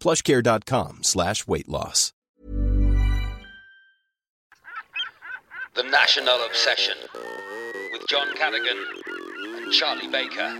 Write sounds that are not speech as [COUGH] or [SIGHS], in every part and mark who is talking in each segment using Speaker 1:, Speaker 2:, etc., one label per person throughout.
Speaker 1: plushcare.com slash weight loss.
Speaker 2: The National Obsession with John Cadigan and Charlie Baker.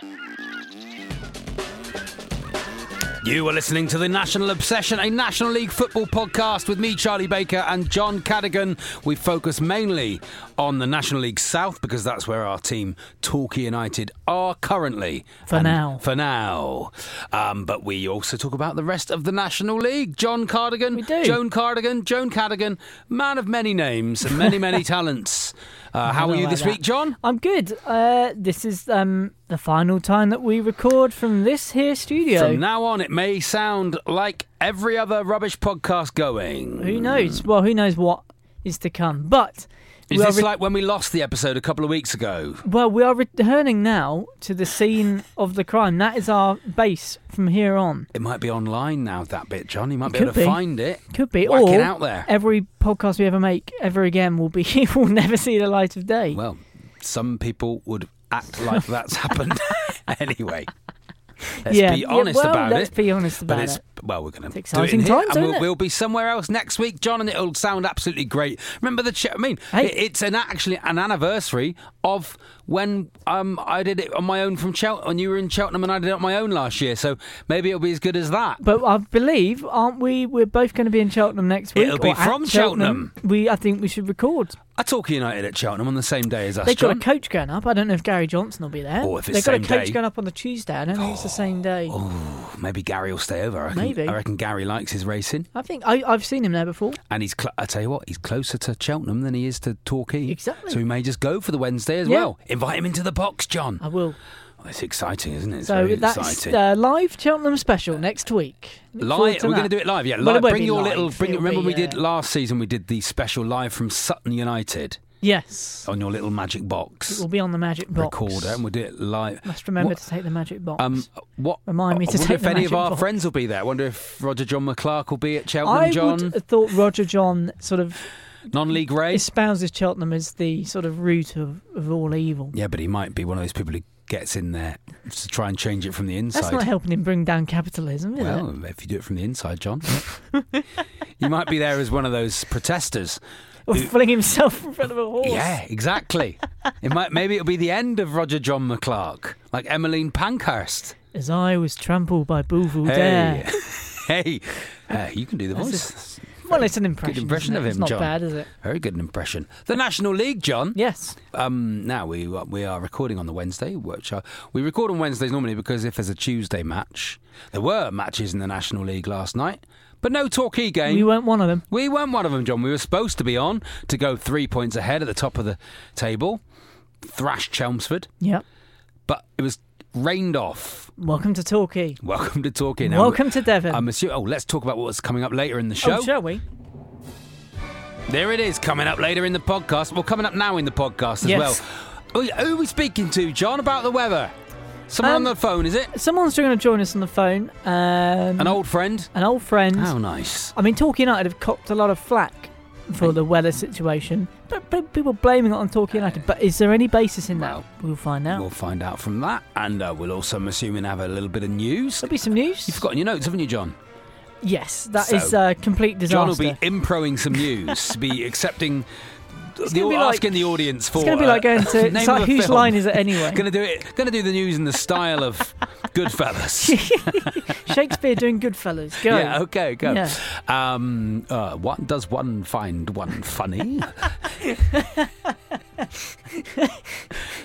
Speaker 3: You are listening to the National Obsession, a National League football podcast with me, Charlie Baker, and John Cadigan. We focus mainly on the National League South because that's where our team, Torquay United, are currently.
Speaker 4: For
Speaker 3: And-
Speaker 4: now.
Speaker 3: For now. Um, but we also talk about the rest of the National League. John Cardigan,
Speaker 4: We do.
Speaker 3: Joan Cardigan, Joan Cadigan, man of many names and many, many [LAUGHS] talents. Uh, how are you this
Speaker 4: that.
Speaker 3: week, John?
Speaker 4: I'm good. Uh, this is um, the final time that we record from this here studio.
Speaker 3: From now on, it may sound like every other rubbish podcast going.
Speaker 4: who knows? Well, who knows what is to come? But
Speaker 3: Is this
Speaker 4: re-
Speaker 3: like when we lost the episode a couple of weeks ago?
Speaker 4: well, we are returning now to the scene of the crime. That is our base from here on.
Speaker 3: It might be online now, that bit, John. You might be
Speaker 4: Could
Speaker 3: able to
Speaker 4: be.
Speaker 3: find it.
Speaker 4: Could be,
Speaker 3: Whack
Speaker 4: or
Speaker 3: it out there.
Speaker 4: every podcast we ever make ever again will be [LAUGHS] will never see the light of day.
Speaker 3: Well, some people would act like that's happened [LAUGHS] [LAUGHS] anyway. Let's
Speaker 4: yeah,
Speaker 3: be
Speaker 4: yeah,
Speaker 3: honest
Speaker 4: well,
Speaker 3: about
Speaker 4: let's
Speaker 3: it.
Speaker 4: be honest
Speaker 3: But
Speaker 4: about
Speaker 3: it's
Speaker 4: it.
Speaker 3: well, we're going to do it
Speaker 4: exciting times,
Speaker 3: and we'll,
Speaker 4: it?
Speaker 3: we'll be somewhere else next week, John, and it'll sound absolutely great. Remember the? Ch- I mean,
Speaker 4: Hey.
Speaker 3: it- it's an actually an anniversary of when um I did it on my own from Cheltenham, and you were in Cheltenham, and I did it on my own last year. So maybe it'll be as good as that.
Speaker 4: But I believe, aren't we? We're both going to be in Cheltenham next week.
Speaker 3: It'll be
Speaker 4: or
Speaker 3: from Cheltenham.
Speaker 4: We, I think we should record.
Speaker 3: I talk United at Cheltenham on the same day as us,
Speaker 4: They've got
Speaker 3: John.
Speaker 4: a coach going up. I don't know if Gary Johnson will be there.
Speaker 3: Oh, if it's
Speaker 4: They've got a coach
Speaker 3: day.
Speaker 4: going up on the Tuesday. I don't think it's the same day.
Speaker 3: Oh, maybe Gary will stay over. I reckon,
Speaker 4: Maybe.
Speaker 3: I reckon Gary likes his racing,
Speaker 4: I think I, I've seen him there before.
Speaker 3: and he's. Cl- I tell you what, he's closer to Cheltenham than he is to Torquay.
Speaker 4: Exactly.
Speaker 3: So he may just go for the Wednesday as
Speaker 4: Yeah.
Speaker 3: well. Invite him into the box, John.
Speaker 4: I will.
Speaker 3: Oh, it's exciting, isn't it? It's
Speaker 4: so
Speaker 3: very
Speaker 4: that's
Speaker 3: exciting.
Speaker 4: uh, live Cheltenham special next week. Look forward
Speaker 3: Live,
Speaker 4: to
Speaker 3: we're going to
Speaker 4: that.
Speaker 3: do it live. Yeah,
Speaker 4: Well,
Speaker 3: live.
Speaker 4: won't
Speaker 3: bring
Speaker 4: be
Speaker 3: your
Speaker 4: live.
Speaker 3: little. Bring.
Speaker 4: It'll
Speaker 3: Remember
Speaker 4: be,
Speaker 3: we did
Speaker 4: uh,
Speaker 3: last season. We did the special live from Sutton United
Speaker 4: Yes,
Speaker 3: on your little magic box.
Speaker 4: It will be on the magic box.
Speaker 3: recorder, and we'll do it live.
Speaker 4: Must remember
Speaker 3: What-
Speaker 4: to take the magic box.
Speaker 3: Um, what?
Speaker 4: Remind me
Speaker 3: I
Speaker 4: to
Speaker 3: wonder
Speaker 4: take
Speaker 3: if
Speaker 4: the
Speaker 3: any of
Speaker 4: magic
Speaker 3: our
Speaker 4: box.
Speaker 3: friends will be there. I wonder if Roger John McClark will be at Cheltenham.
Speaker 4: I
Speaker 3: John,
Speaker 4: would have thought Roger John sort of
Speaker 3: non-league race.
Speaker 4: espouses Cheltenham as the sort of root of, of all evil.
Speaker 3: Yeah, but he might be one of those people who gets in there to try and change it from the inside.
Speaker 4: That's not helping him bring down capitalism, is it?
Speaker 3: well, if you do it from the inside, John, [LAUGHS] [LAUGHS] you might be there as one of those protesters.
Speaker 4: Or fling himself in front of a horse.
Speaker 3: Yeah, exactly. it might maybe it'll be the end of Roger John McClark, like Emmeline Pankhurst.
Speaker 4: As I was trampled by Bouvou
Speaker 3: Hey,
Speaker 4: Dare. [LAUGHS]
Speaker 3: hey, uh, you can do the voice.
Speaker 4: Well, it's an impression.
Speaker 3: Good impression
Speaker 4: isn't
Speaker 3: of
Speaker 4: it?
Speaker 3: him,
Speaker 4: It's not
Speaker 3: John.
Speaker 4: bad, is it?
Speaker 3: Very good impression. The National League, John.
Speaker 4: Yes.
Speaker 3: Um, now we we are recording on the Wednesday, which are, we record on Wednesdays normally because if there's a Tuesday match, there were matches in the National League last night, but no Torquay game.
Speaker 4: We weren't one of them.
Speaker 3: We weren't one of them, John. We were supposed to be on to go three points ahead at the top of the table, thrashed Chelmsford,
Speaker 4: Yep.
Speaker 3: but it was rained off.
Speaker 4: Welcome to Torquay.
Speaker 3: Welcome to Torquay. Now,
Speaker 4: Welcome to Devon.
Speaker 3: I'm assuming. Oh, let's talk about what's coming up later in the show.
Speaker 4: Oh, shall we?
Speaker 3: There it is, coming up later in the podcast. Well, coming up now in the podcast as
Speaker 4: Yes.
Speaker 3: well. Who who are we speaking to, John, about the weather? Someone
Speaker 4: Um,
Speaker 3: on the phone, is it?
Speaker 4: Someone's going to join us on the phone. Um,
Speaker 3: An old friend?
Speaker 4: an old friend.
Speaker 3: How nice.
Speaker 4: I mean, Torquay United have copped a lot of flack for the weather situation, but, people blaming it on Torquay United. But is there any basis in that?
Speaker 3: Well,
Speaker 4: we'll find out.
Speaker 3: We'll find out from that, and uh, we'll also, I'm assuming, have a little bit of news.
Speaker 4: There'll be some news.
Speaker 3: You've forgotten your notes, haven't you, John?
Speaker 4: yes, that
Speaker 3: So,
Speaker 4: is a complete disaster.
Speaker 3: John will be improing some news, be accepting, the,
Speaker 4: gonna be like-
Speaker 3: asking the audience for.
Speaker 4: it's going to be
Speaker 3: uh,
Speaker 4: like going to.
Speaker 3: name
Speaker 4: It's like, whose
Speaker 3: film.
Speaker 4: line is it anyway?
Speaker 3: Going to do it. Going to do the news in the style of Goodfellas. [LAUGHS]
Speaker 4: Shakespeare doing Goodfellas. Go.
Speaker 3: Yeah. Okay. Go.
Speaker 4: Yeah.
Speaker 3: Um. Uh, what does one find one funny? [LAUGHS]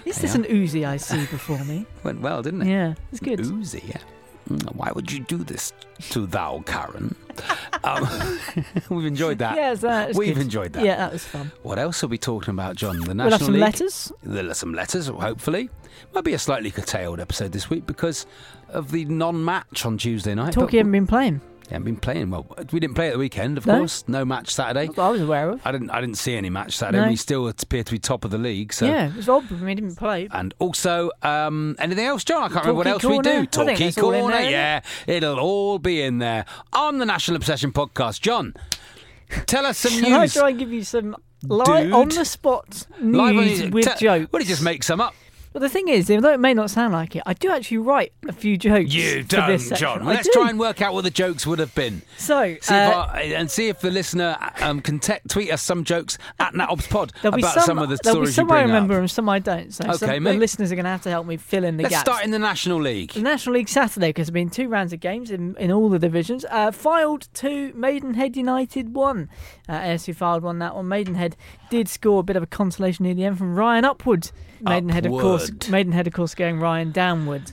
Speaker 4: Is this an Uzi I see before me?
Speaker 3: Went well, didn't it?
Speaker 4: Yeah, it's good.
Speaker 3: Oozy. Yeah. Mm, Why would you do this to thou, Karen? [LAUGHS] Um, [LAUGHS] we've enjoyed that.
Speaker 4: Yeah, that was
Speaker 3: We've
Speaker 4: good.
Speaker 3: enjoyed that.
Speaker 4: Yeah, that was fun.
Speaker 3: What else are we talking about, John? The National
Speaker 4: We'll have some
Speaker 3: League?
Speaker 4: letters.
Speaker 3: There'll some letters, hopefully. Might be a slightly curtailed episode this week because of the non-match on Tuesday night.
Speaker 4: Torquay haven't been playing.
Speaker 3: They haven't been playing. Well, we didn't play at the weekend, of
Speaker 4: No.
Speaker 3: course. No match Saturday.
Speaker 4: I was aware of.
Speaker 3: I didn't. I didn't see any match Saturday.
Speaker 4: No.
Speaker 3: We still appear to be top of the league. So.
Speaker 4: yeah, it was odd when we didn't play.
Speaker 3: And also, um, anything else, John? I can't remember what else
Speaker 4: Torquay
Speaker 3: we do.
Speaker 4: Corner? I think
Speaker 3: Torquay
Speaker 4: that's all in
Speaker 3: Corner,
Speaker 4: there, isn't it?
Speaker 3: yeah. It'll all be in there on the National Obsession podcast. John, tell us some [LAUGHS]
Speaker 4: Can I
Speaker 3: news.
Speaker 4: try and give you some li-
Speaker 3: Dude.
Speaker 4: on the spot
Speaker 3: Live on
Speaker 4: news
Speaker 3: your-
Speaker 4: with
Speaker 3: te-
Speaker 4: jokes?
Speaker 3: Well, he just make some up.
Speaker 4: Well, the thing is, although it may not sound like it, I do actually write a few jokes.
Speaker 3: You
Speaker 4: for
Speaker 3: don't,
Speaker 4: this.
Speaker 3: John. Let's
Speaker 4: do.
Speaker 3: try and work out what the jokes would have been.
Speaker 4: So,
Speaker 3: See
Speaker 4: uh,
Speaker 3: if and see if the listener um, can te- tweet us some jokes at NatObsPod
Speaker 4: be
Speaker 3: about
Speaker 4: some,
Speaker 3: some of the
Speaker 4: there'll be some
Speaker 3: you
Speaker 4: I remember
Speaker 3: up.
Speaker 4: and some I don't. So
Speaker 3: Okay,
Speaker 4: some, the listeners are going to have to help me fill in the
Speaker 3: Let's
Speaker 4: gaps.
Speaker 3: start in the National League.
Speaker 4: The National League Saturday, because there's been two rounds of games in, in all the divisions. Uh, Fylde two, Maidenhead United one. Uh, AFC Fylde one that one. Maidenhead did score a bit of a consolation near the end from Ryan Upward. Maidenhead, of course, Maidenhead, of course, going Ryan downward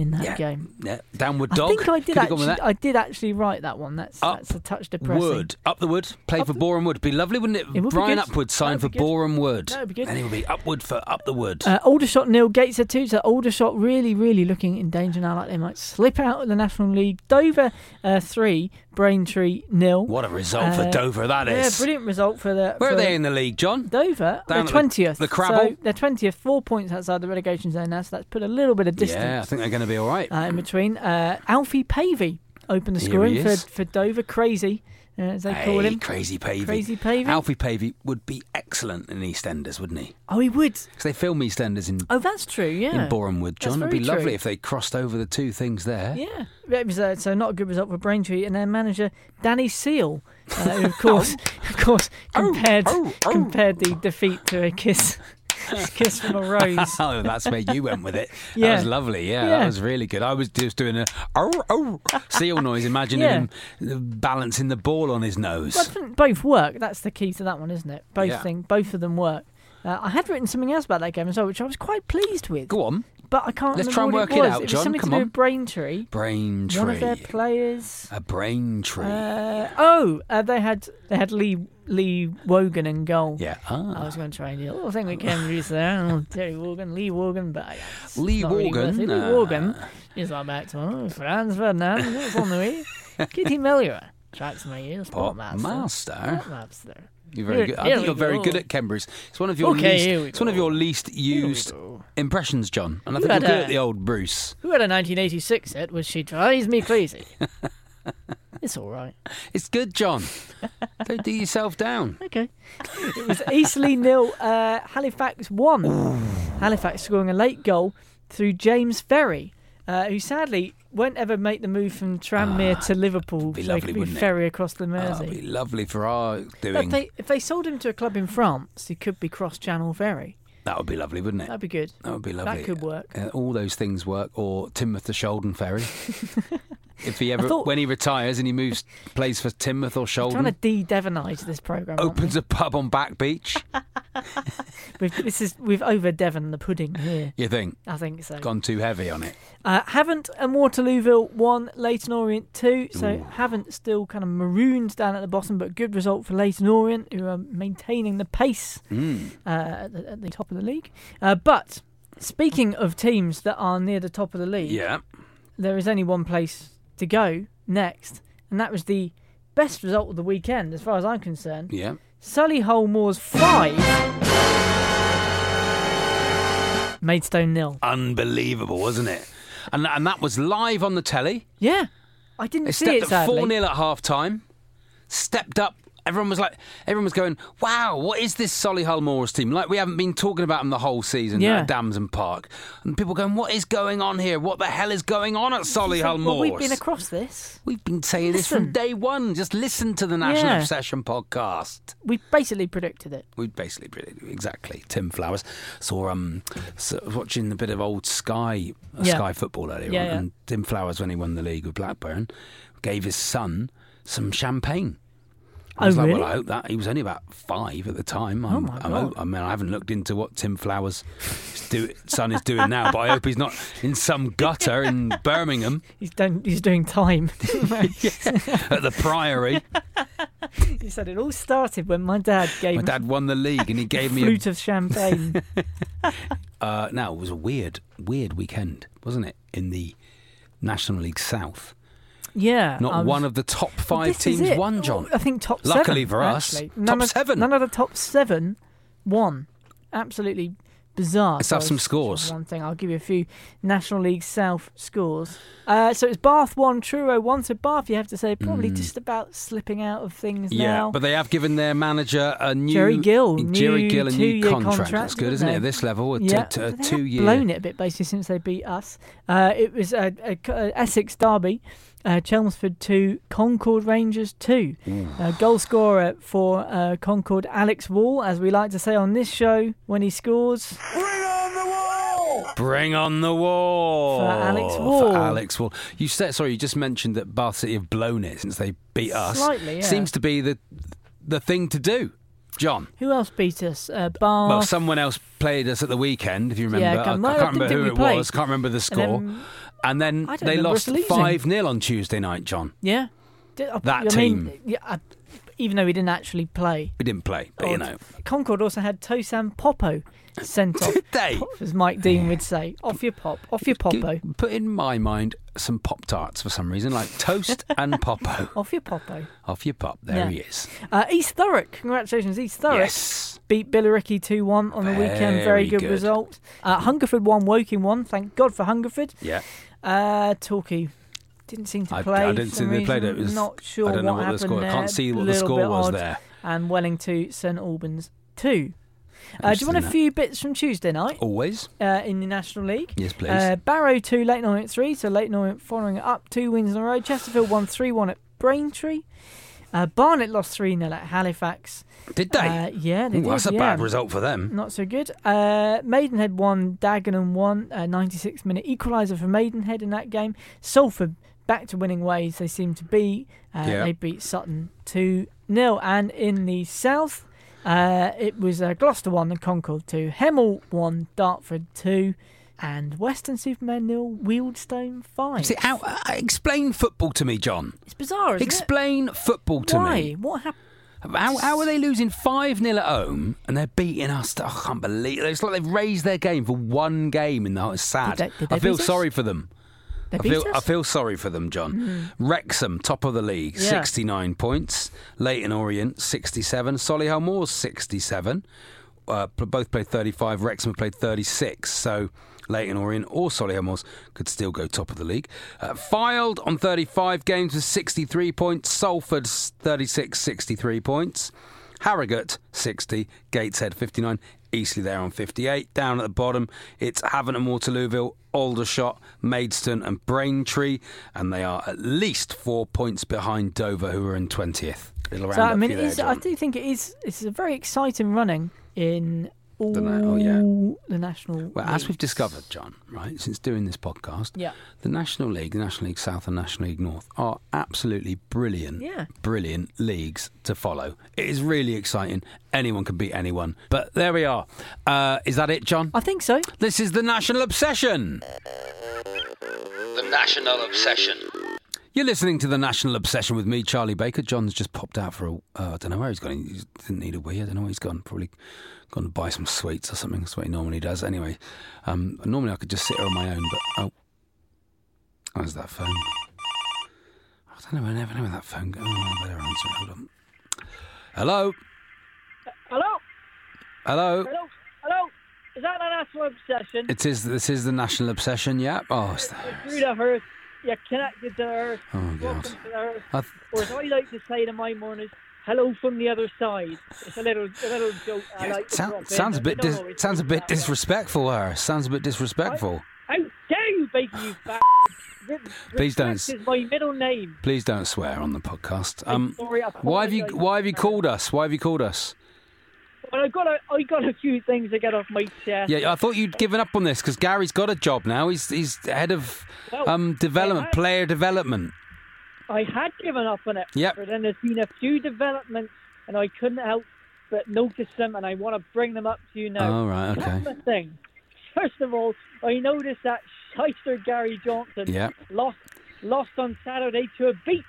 Speaker 4: in that
Speaker 3: Yeah.
Speaker 4: game.
Speaker 3: Yeah, downward
Speaker 4: I
Speaker 3: dog.
Speaker 4: think I did
Speaker 3: Could have gone with
Speaker 4: actually. I did actually write that one. That's
Speaker 3: Up
Speaker 4: that's a touch depressing.
Speaker 3: Wood. Up the wood. Play
Speaker 4: Up
Speaker 3: for
Speaker 4: the-
Speaker 3: Boreham Wood. Be lovely, wouldn't it?
Speaker 4: It would
Speaker 3: Brian. Upwood signed for. Boreham Wood.
Speaker 4: That'd be good.
Speaker 3: And he will be Upwood for Up the Wood.
Speaker 4: Uh, Aldershot nil, Gateshead two. So Aldershot really, really looking in danger now, like they might slip out of the National League. Dover uh, three, Braintree nil.
Speaker 3: what a result for
Speaker 4: Uh,
Speaker 3: Dover that is.
Speaker 4: Yeah, brilliant result for the.
Speaker 3: Where
Speaker 4: for
Speaker 3: are they in the league, John?
Speaker 4: Dover,
Speaker 3: Down
Speaker 4: they're
Speaker 3: at the-
Speaker 4: twentieth.
Speaker 3: the Crabble?
Speaker 4: So they're twentieth, four points outside the relegation zone now. So that's put a little bit of distance
Speaker 3: Yeah, I think they're going to be all right.
Speaker 4: uh, in between. Uh, Alfie Pavey opened the scoring for for Dover. Crazy, uh, as they call him.
Speaker 3: Crazy Pavey.
Speaker 4: Crazy Pavey.
Speaker 3: Alfie Pavey would be excellent in EastEnders, wouldn't he?
Speaker 4: Oh, he would.
Speaker 3: Because they film EastEnders in,
Speaker 4: Oh, that's true. Yeah.
Speaker 3: in Boreham Wood,
Speaker 4: That's
Speaker 3: John. It'd be
Speaker 4: true.
Speaker 3: lovely if they crossed over the two things there.
Speaker 4: Yeah, it was, uh, so not a good result for Braintree, and their manager Danny Seal, uh, who of [LAUGHS] course, [LAUGHS] of course, compared
Speaker 3: oh, oh.
Speaker 4: compared the defeat to a kiss, kiss from a rose. [LAUGHS]
Speaker 3: Oh, that's where you went with it. That
Speaker 4: Yeah.
Speaker 3: was lovely. Yeah,
Speaker 4: Yeah.
Speaker 3: that was really good. I was just doing a oh, oh, seal noise, imagining
Speaker 4: Yeah.
Speaker 3: him uh, balancing the ball on his nose.
Speaker 4: Well, I think both work. That's the key to that one, isn't it? Both
Speaker 3: Yeah.
Speaker 4: thing, both of them work. Uh, I had written something else about that game as well, which I was quite pleased with,
Speaker 3: Go on,
Speaker 4: but I can't.
Speaker 3: Let's
Speaker 4: remember
Speaker 3: try and
Speaker 4: what
Speaker 3: work
Speaker 4: it
Speaker 3: it
Speaker 4: was.
Speaker 3: out,
Speaker 4: It was something
Speaker 3: Come
Speaker 4: to do
Speaker 3: on.
Speaker 4: with Braintree.
Speaker 3: brain
Speaker 4: One of their players.
Speaker 3: A brain tree.
Speaker 4: Uh, oh, uh, they had they had Lee Lee Wogan in goal.
Speaker 3: yeah.
Speaker 4: I
Speaker 3: Ah.
Speaker 4: was going to try and do a little thing we can reduce there. Oh, Terry Wogan, Lee Wogan, but yeah,
Speaker 3: Lee
Speaker 4: not really
Speaker 3: Wogan.
Speaker 4: Lee
Speaker 3: uh,
Speaker 4: Wogan is like back to oh, Franz Ferdinand, on the way. Kitty Melior, tracks my ears,
Speaker 3: Pop
Speaker 4: Sportmaster.
Speaker 3: master.
Speaker 4: Sportmaster.
Speaker 3: You're very
Speaker 4: Here-
Speaker 3: good. I think you're very good at Kembridge. It's one of your
Speaker 4: Okay,
Speaker 3: least. It's one of your least used impressions, John. And I
Speaker 4: You
Speaker 3: think you're good at the old Bruce.
Speaker 4: Who had a 1986 set was She Drives Me Crazy? [LAUGHS] it's all right.
Speaker 3: It's good, John. [LAUGHS] Don't do yourself down.
Speaker 4: Okay. It was Eastleigh nil, uh, Halifax one. Halifax scoring a late goal through James Ferry, uh, who sadly won't ever make the move from Tranmere to Liverpool,
Speaker 3: be
Speaker 4: so
Speaker 3: lovely,
Speaker 4: could be
Speaker 3: wouldn't it?
Speaker 4: ferry across the
Speaker 3: Oh,
Speaker 4: Mersey.
Speaker 3: it'd be lovely for our doing.
Speaker 4: if they, if they sold him to a club in France, he could be cross Channel Ferry.
Speaker 3: That would be lovely, wouldn't it?
Speaker 4: That'd be good.
Speaker 3: That would be lovely.
Speaker 4: That could work.
Speaker 3: Uh, all those things work. Or Teignmouth the Shaldon Ferry. [LAUGHS] if he ever,
Speaker 4: thought-
Speaker 3: when he retires and he moves, plays for Teignmouth or Shoulder.
Speaker 4: Trying to
Speaker 3: Shaldon,
Speaker 4: de-Devonise this program.
Speaker 3: opens a pub on Back Beach.
Speaker 4: we? [LAUGHS] We've, this is we've over Devon the pudding here.
Speaker 3: You think
Speaker 4: I think so.
Speaker 3: gone too heavy on it?
Speaker 4: Uh, Havant and Waterlooville one, Leyton Orient two. So Havant still kind of marooned down at the bottom, but good result for Leyton Orient, who are maintaining the pace
Speaker 3: Mm.
Speaker 4: uh, at, the, at the top of the league. Uh, but speaking of teams that are near the top of the league,
Speaker 3: Yeah.
Speaker 4: there is only one place to go next, and that was the best result of the weekend, as far as I'm concerned.
Speaker 3: Yeah.
Speaker 4: Sully Moors five, Maidstone nil.
Speaker 3: Unbelievable, wasn't it? And and that was live on the telly.
Speaker 4: Yeah, I didn't
Speaker 3: They
Speaker 4: see
Speaker 3: stepped
Speaker 4: it
Speaker 3: up
Speaker 4: sadly.
Speaker 3: four 0 at half time. Stepped up. Everyone was like, everyone was going, "Wow, what is this Solihull Moors team?" Like we haven't been talking about them the whole season
Speaker 4: Yeah.
Speaker 3: at Damson Park, and people going, "What is going on here? What the hell is going on at Solihull
Speaker 4: well,
Speaker 3: Moors?"
Speaker 4: we've been across this.
Speaker 3: We've been saying this from day one. Just listen to the National
Speaker 4: Yeah.
Speaker 3: Obsession podcast.
Speaker 4: We basically predicted it.
Speaker 3: We basically predicted it. exactly. Tim Flowers saw um s watching a bit of old Sky uh,
Speaker 4: Yeah.
Speaker 3: Sky football earlier
Speaker 4: Yeah,
Speaker 3: on, and Tim Flowers when he won the league with Blackburn gave his son some champagne. I
Speaker 4: Oh,
Speaker 3: was like,
Speaker 4: really?
Speaker 3: well, I hope that he was only about five at the time. I'm,
Speaker 4: Oh, my
Speaker 3: I'm,
Speaker 4: God.
Speaker 3: I mean, I haven't looked into what Tim Flowers' do, son is doing now, but I hope he's not in some gutter in Birmingham [LAUGHS]
Speaker 4: He's done. He's doing time. [LAUGHS]
Speaker 3: at the Priory.
Speaker 4: he said it all started when my dad gave
Speaker 3: My dad won the league, and he gave me a
Speaker 4: flute of champagne. [LAUGHS]
Speaker 3: Uh, now it was a weird, weird weekend, wasn't it? In the National League South,
Speaker 4: yeah,
Speaker 3: not
Speaker 4: was-
Speaker 3: one of the top five teams won. John,
Speaker 4: I think top
Speaker 3: Luckily
Speaker 4: seven.
Speaker 3: for us,
Speaker 4: actually.
Speaker 3: top
Speaker 4: none of,
Speaker 3: seven.
Speaker 4: None of the top seven won. Absolutely bizarre.
Speaker 3: Let's have some scores.
Speaker 4: One thing, I'll give you a few National League South scores. Uh, so it's Bath one, Truro one. So Bath, you have to say, probably just about slipping out of things
Speaker 3: Mm. yeah,
Speaker 4: now.
Speaker 3: but they have given their manager a new
Speaker 4: Jerry Gill,
Speaker 3: Jerry Gill a new contract.
Speaker 4: contract,
Speaker 3: That's good, isn't it? At this level, a,
Speaker 4: yeah,
Speaker 3: t- t- a
Speaker 4: but they
Speaker 3: two year.
Speaker 4: blown it a bit basically since they beat us. Uh, it was a, a, a Essex derby, uh, Chelmsford two, Concord Rangers two. Uh, goal scorer for uh, Concord, Alex Wall, as we like to say on this show when he scores.
Speaker 3: Bring on the wall
Speaker 4: Bring on the wall!
Speaker 3: For Alex
Speaker 4: Wall.
Speaker 3: For Alex Wall. You said sorry. You just mentioned that Bath City have blown it since they beat us.
Speaker 4: Slightly, yeah.
Speaker 3: Seems to be the the thing to do. John.
Speaker 4: Who else beat us? Uh, Bath.
Speaker 3: Well, someone else played us at the weekend, if you remember.
Speaker 4: Yeah,
Speaker 3: I, I can't remember
Speaker 4: didn't
Speaker 3: who it
Speaker 4: played.
Speaker 3: was, can't remember the score. And then, they lost 5 0 on Tuesday night, John.
Speaker 4: yeah. Did, I,
Speaker 3: That
Speaker 4: I
Speaker 3: team.
Speaker 4: Mean, yeah, I, even though he didn't actually play.
Speaker 3: He didn't play, but you know.
Speaker 4: Concord also had Tosam Popo sent [LAUGHS] off.
Speaker 3: Did they?
Speaker 4: As Mike Dean would say, off your pop, off your popo,
Speaker 3: Put in my mind some Pop Tarts for some reason, like toast [LAUGHS] and Popo.
Speaker 4: off your popo.
Speaker 3: Off your pop. There
Speaker 4: Yeah.
Speaker 3: he is.
Speaker 4: Uh, East Thurrock, congratulations, East Thurrock.
Speaker 3: Yes.
Speaker 4: Beat Billericay 2 1 on the weekend. Very
Speaker 3: Very
Speaker 4: good,
Speaker 3: good.
Speaker 4: result. Uh, Hungerford 1, Woking 1. Thank God for Hungerford.
Speaker 3: Yeah.
Speaker 4: Uh, Torquay didn't seem to play.
Speaker 3: I
Speaker 4: for
Speaker 3: didn't see they played it. it was,
Speaker 4: Not sure
Speaker 3: I don't know
Speaker 4: what,
Speaker 3: what the score.
Speaker 4: there.
Speaker 3: I can't see what the score was
Speaker 4: odd.
Speaker 3: there.
Speaker 4: And Welling 2, St Albans 2. Uh, do you want a few bits from Tuesday night
Speaker 3: Always.
Speaker 4: uh, in the National League?
Speaker 3: Yes, please.
Speaker 4: Uh, Barrow 2, Leyton Orient 3. So Leyton Orient following up. Two wins in a row. Chesterfield won 3 1 at Braintree. Uh, Barnet lost 3 0 at Halifax.
Speaker 3: Did they?
Speaker 4: Uh, yeah, they
Speaker 3: Ooh,
Speaker 4: did.
Speaker 3: that's a
Speaker 4: yeah.
Speaker 3: bad result for them.
Speaker 4: Not so good. Uh, Maidenhead won, Dagenham won, uh, 96 minute equaliser for Maidenhead in that game. Salford back to winning ways they seem to be. Uh,
Speaker 3: Yeah.
Speaker 4: They beat Sutton 2 0. And in the south, uh, it was uh, Gloucester 1 and Concord 2. Hemel 1, Dartford 2. And Weston-super-Mare nil, Wealdstone 5.
Speaker 3: See, how, uh, explain football to me, John.
Speaker 4: it's bizarre, isn't
Speaker 3: Explain football
Speaker 4: it?
Speaker 3: to
Speaker 4: Why?
Speaker 3: me.
Speaker 4: What happened?
Speaker 3: How, how are they losing 5 0 at home and they're beating us? Oh, I can't believe it. It's like they've raised their game for one game in the It's sad.
Speaker 4: Did they- did they
Speaker 3: I feel
Speaker 4: beat us?
Speaker 3: sorry for them. I feel. I feel sorry for them, John. Wrexham, top of the league,
Speaker 4: Yeah.
Speaker 3: 69 points. Leyton Orient, 67. Solihull Moors, 67. Uh, both played 35. Wrexham played 36. So Leyton Orient or Solihull Moors could still go top of the league. Uh, Fylde on 35 games with 63 points. Salford's 36, 63 points. Harrogate 60, Gateshead 59, Eastleigh there on 58. Down at the bottom, it's Havant and Waterlooville, Aldershot, Maidstone and Braintree, and they are at least four points behind Dover, who are in 20th. Little
Speaker 4: So I mean,
Speaker 3: for
Speaker 4: it
Speaker 3: you
Speaker 4: is,
Speaker 3: there,
Speaker 4: I do think it is. It's a very exciting running in all
Speaker 3: The na- oh, yeah.
Speaker 4: the national.
Speaker 3: Well, as we've discovered, John, right, since doing this podcast,
Speaker 4: Yeah.
Speaker 3: the National League, the National League South and National League North are absolutely brilliant,
Speaker 4: Yeah.
Speaker 3: brilliant leagues to follow. It is really exciting. Anyone can beat anyone. But there we are. Uh, is that it, John?
Speaker 4: I think so.
Speaker 3: This is the National Obsession.
Speaker 2: The National Obsession.
Speaker 3: You're listening to the National Obsession with me, Charlie Baker. John's just popped out for a. Uh, I don't know where he's gone. He didn't need a wee. I don't know where he's gone. Probably gone to buy some sweets or something. That's what he normally does. Anyway, um, normally I could just sit here on my own, but oh, how's that phone? I don't know. I never know where that phone goes. Oh, I better answer it. Hold on. Hello.
Speaker 4: Hello,
Speaker 3: Hello.
Speaker 4: hello, hello.
Speaker 5: Is that a national obsession?
Speaker 3: It is. This is the national obsession. Yeah. Oh, it's the,
Speaker 5: the earth, you're connected to earth.
Speaker 3: Oh,
Speaker 5: welcome
Speaker 3: God.
Speaker 5: to earth.
Speaker 3: I th-
Speaker 5: Or as I like to say to my mornings, hello from the other side. It's a little, a little joke I
Speaker 3: yeah,
Speaker 5: like
Speaker 3: sound-
Speaker 5: drop in.
Speaker 3: sounds a
Speaker 5: I
Speaker 3: bit. Dis- sounds a bit disrespectful. Her sounds a bit disrespectful.
Speaker 5: How dare you, Baker, you bastard!
Speaker 3: Please don't
Speaker 5: respect
Speaker 3: s-
Speaker 5: is my middle name.
Speaker 3: Please don't swear on the podcast. Um,
Speaker 5: sorry,
Speaker 3: why have you. Why have you called us? Why have you called us?
Speaker 5: Well, I got a, I got a few things to get off my chest.
Speaker 3: Yeah, I thought you'd given up on this because Gary's got a job now. He's he's head of
Speaker 5: Well,
Speaker 3: um development,
Speaker 5: had-
Speaker 3: player development.
Speaker 5: I had given up on it.
Speaker 3: Yep.
Speaker 5: But then there's been a few developments, and I couldn't help but notice them, and I want to bring them up to you now.
Speaker 3: All right, okay.
Speaker 5: Couple of things. First of all, I noticed that shyster Gary Johnson
Speaker 3: Yeah.
Speaker 5: lost lost on Saturday to a beach.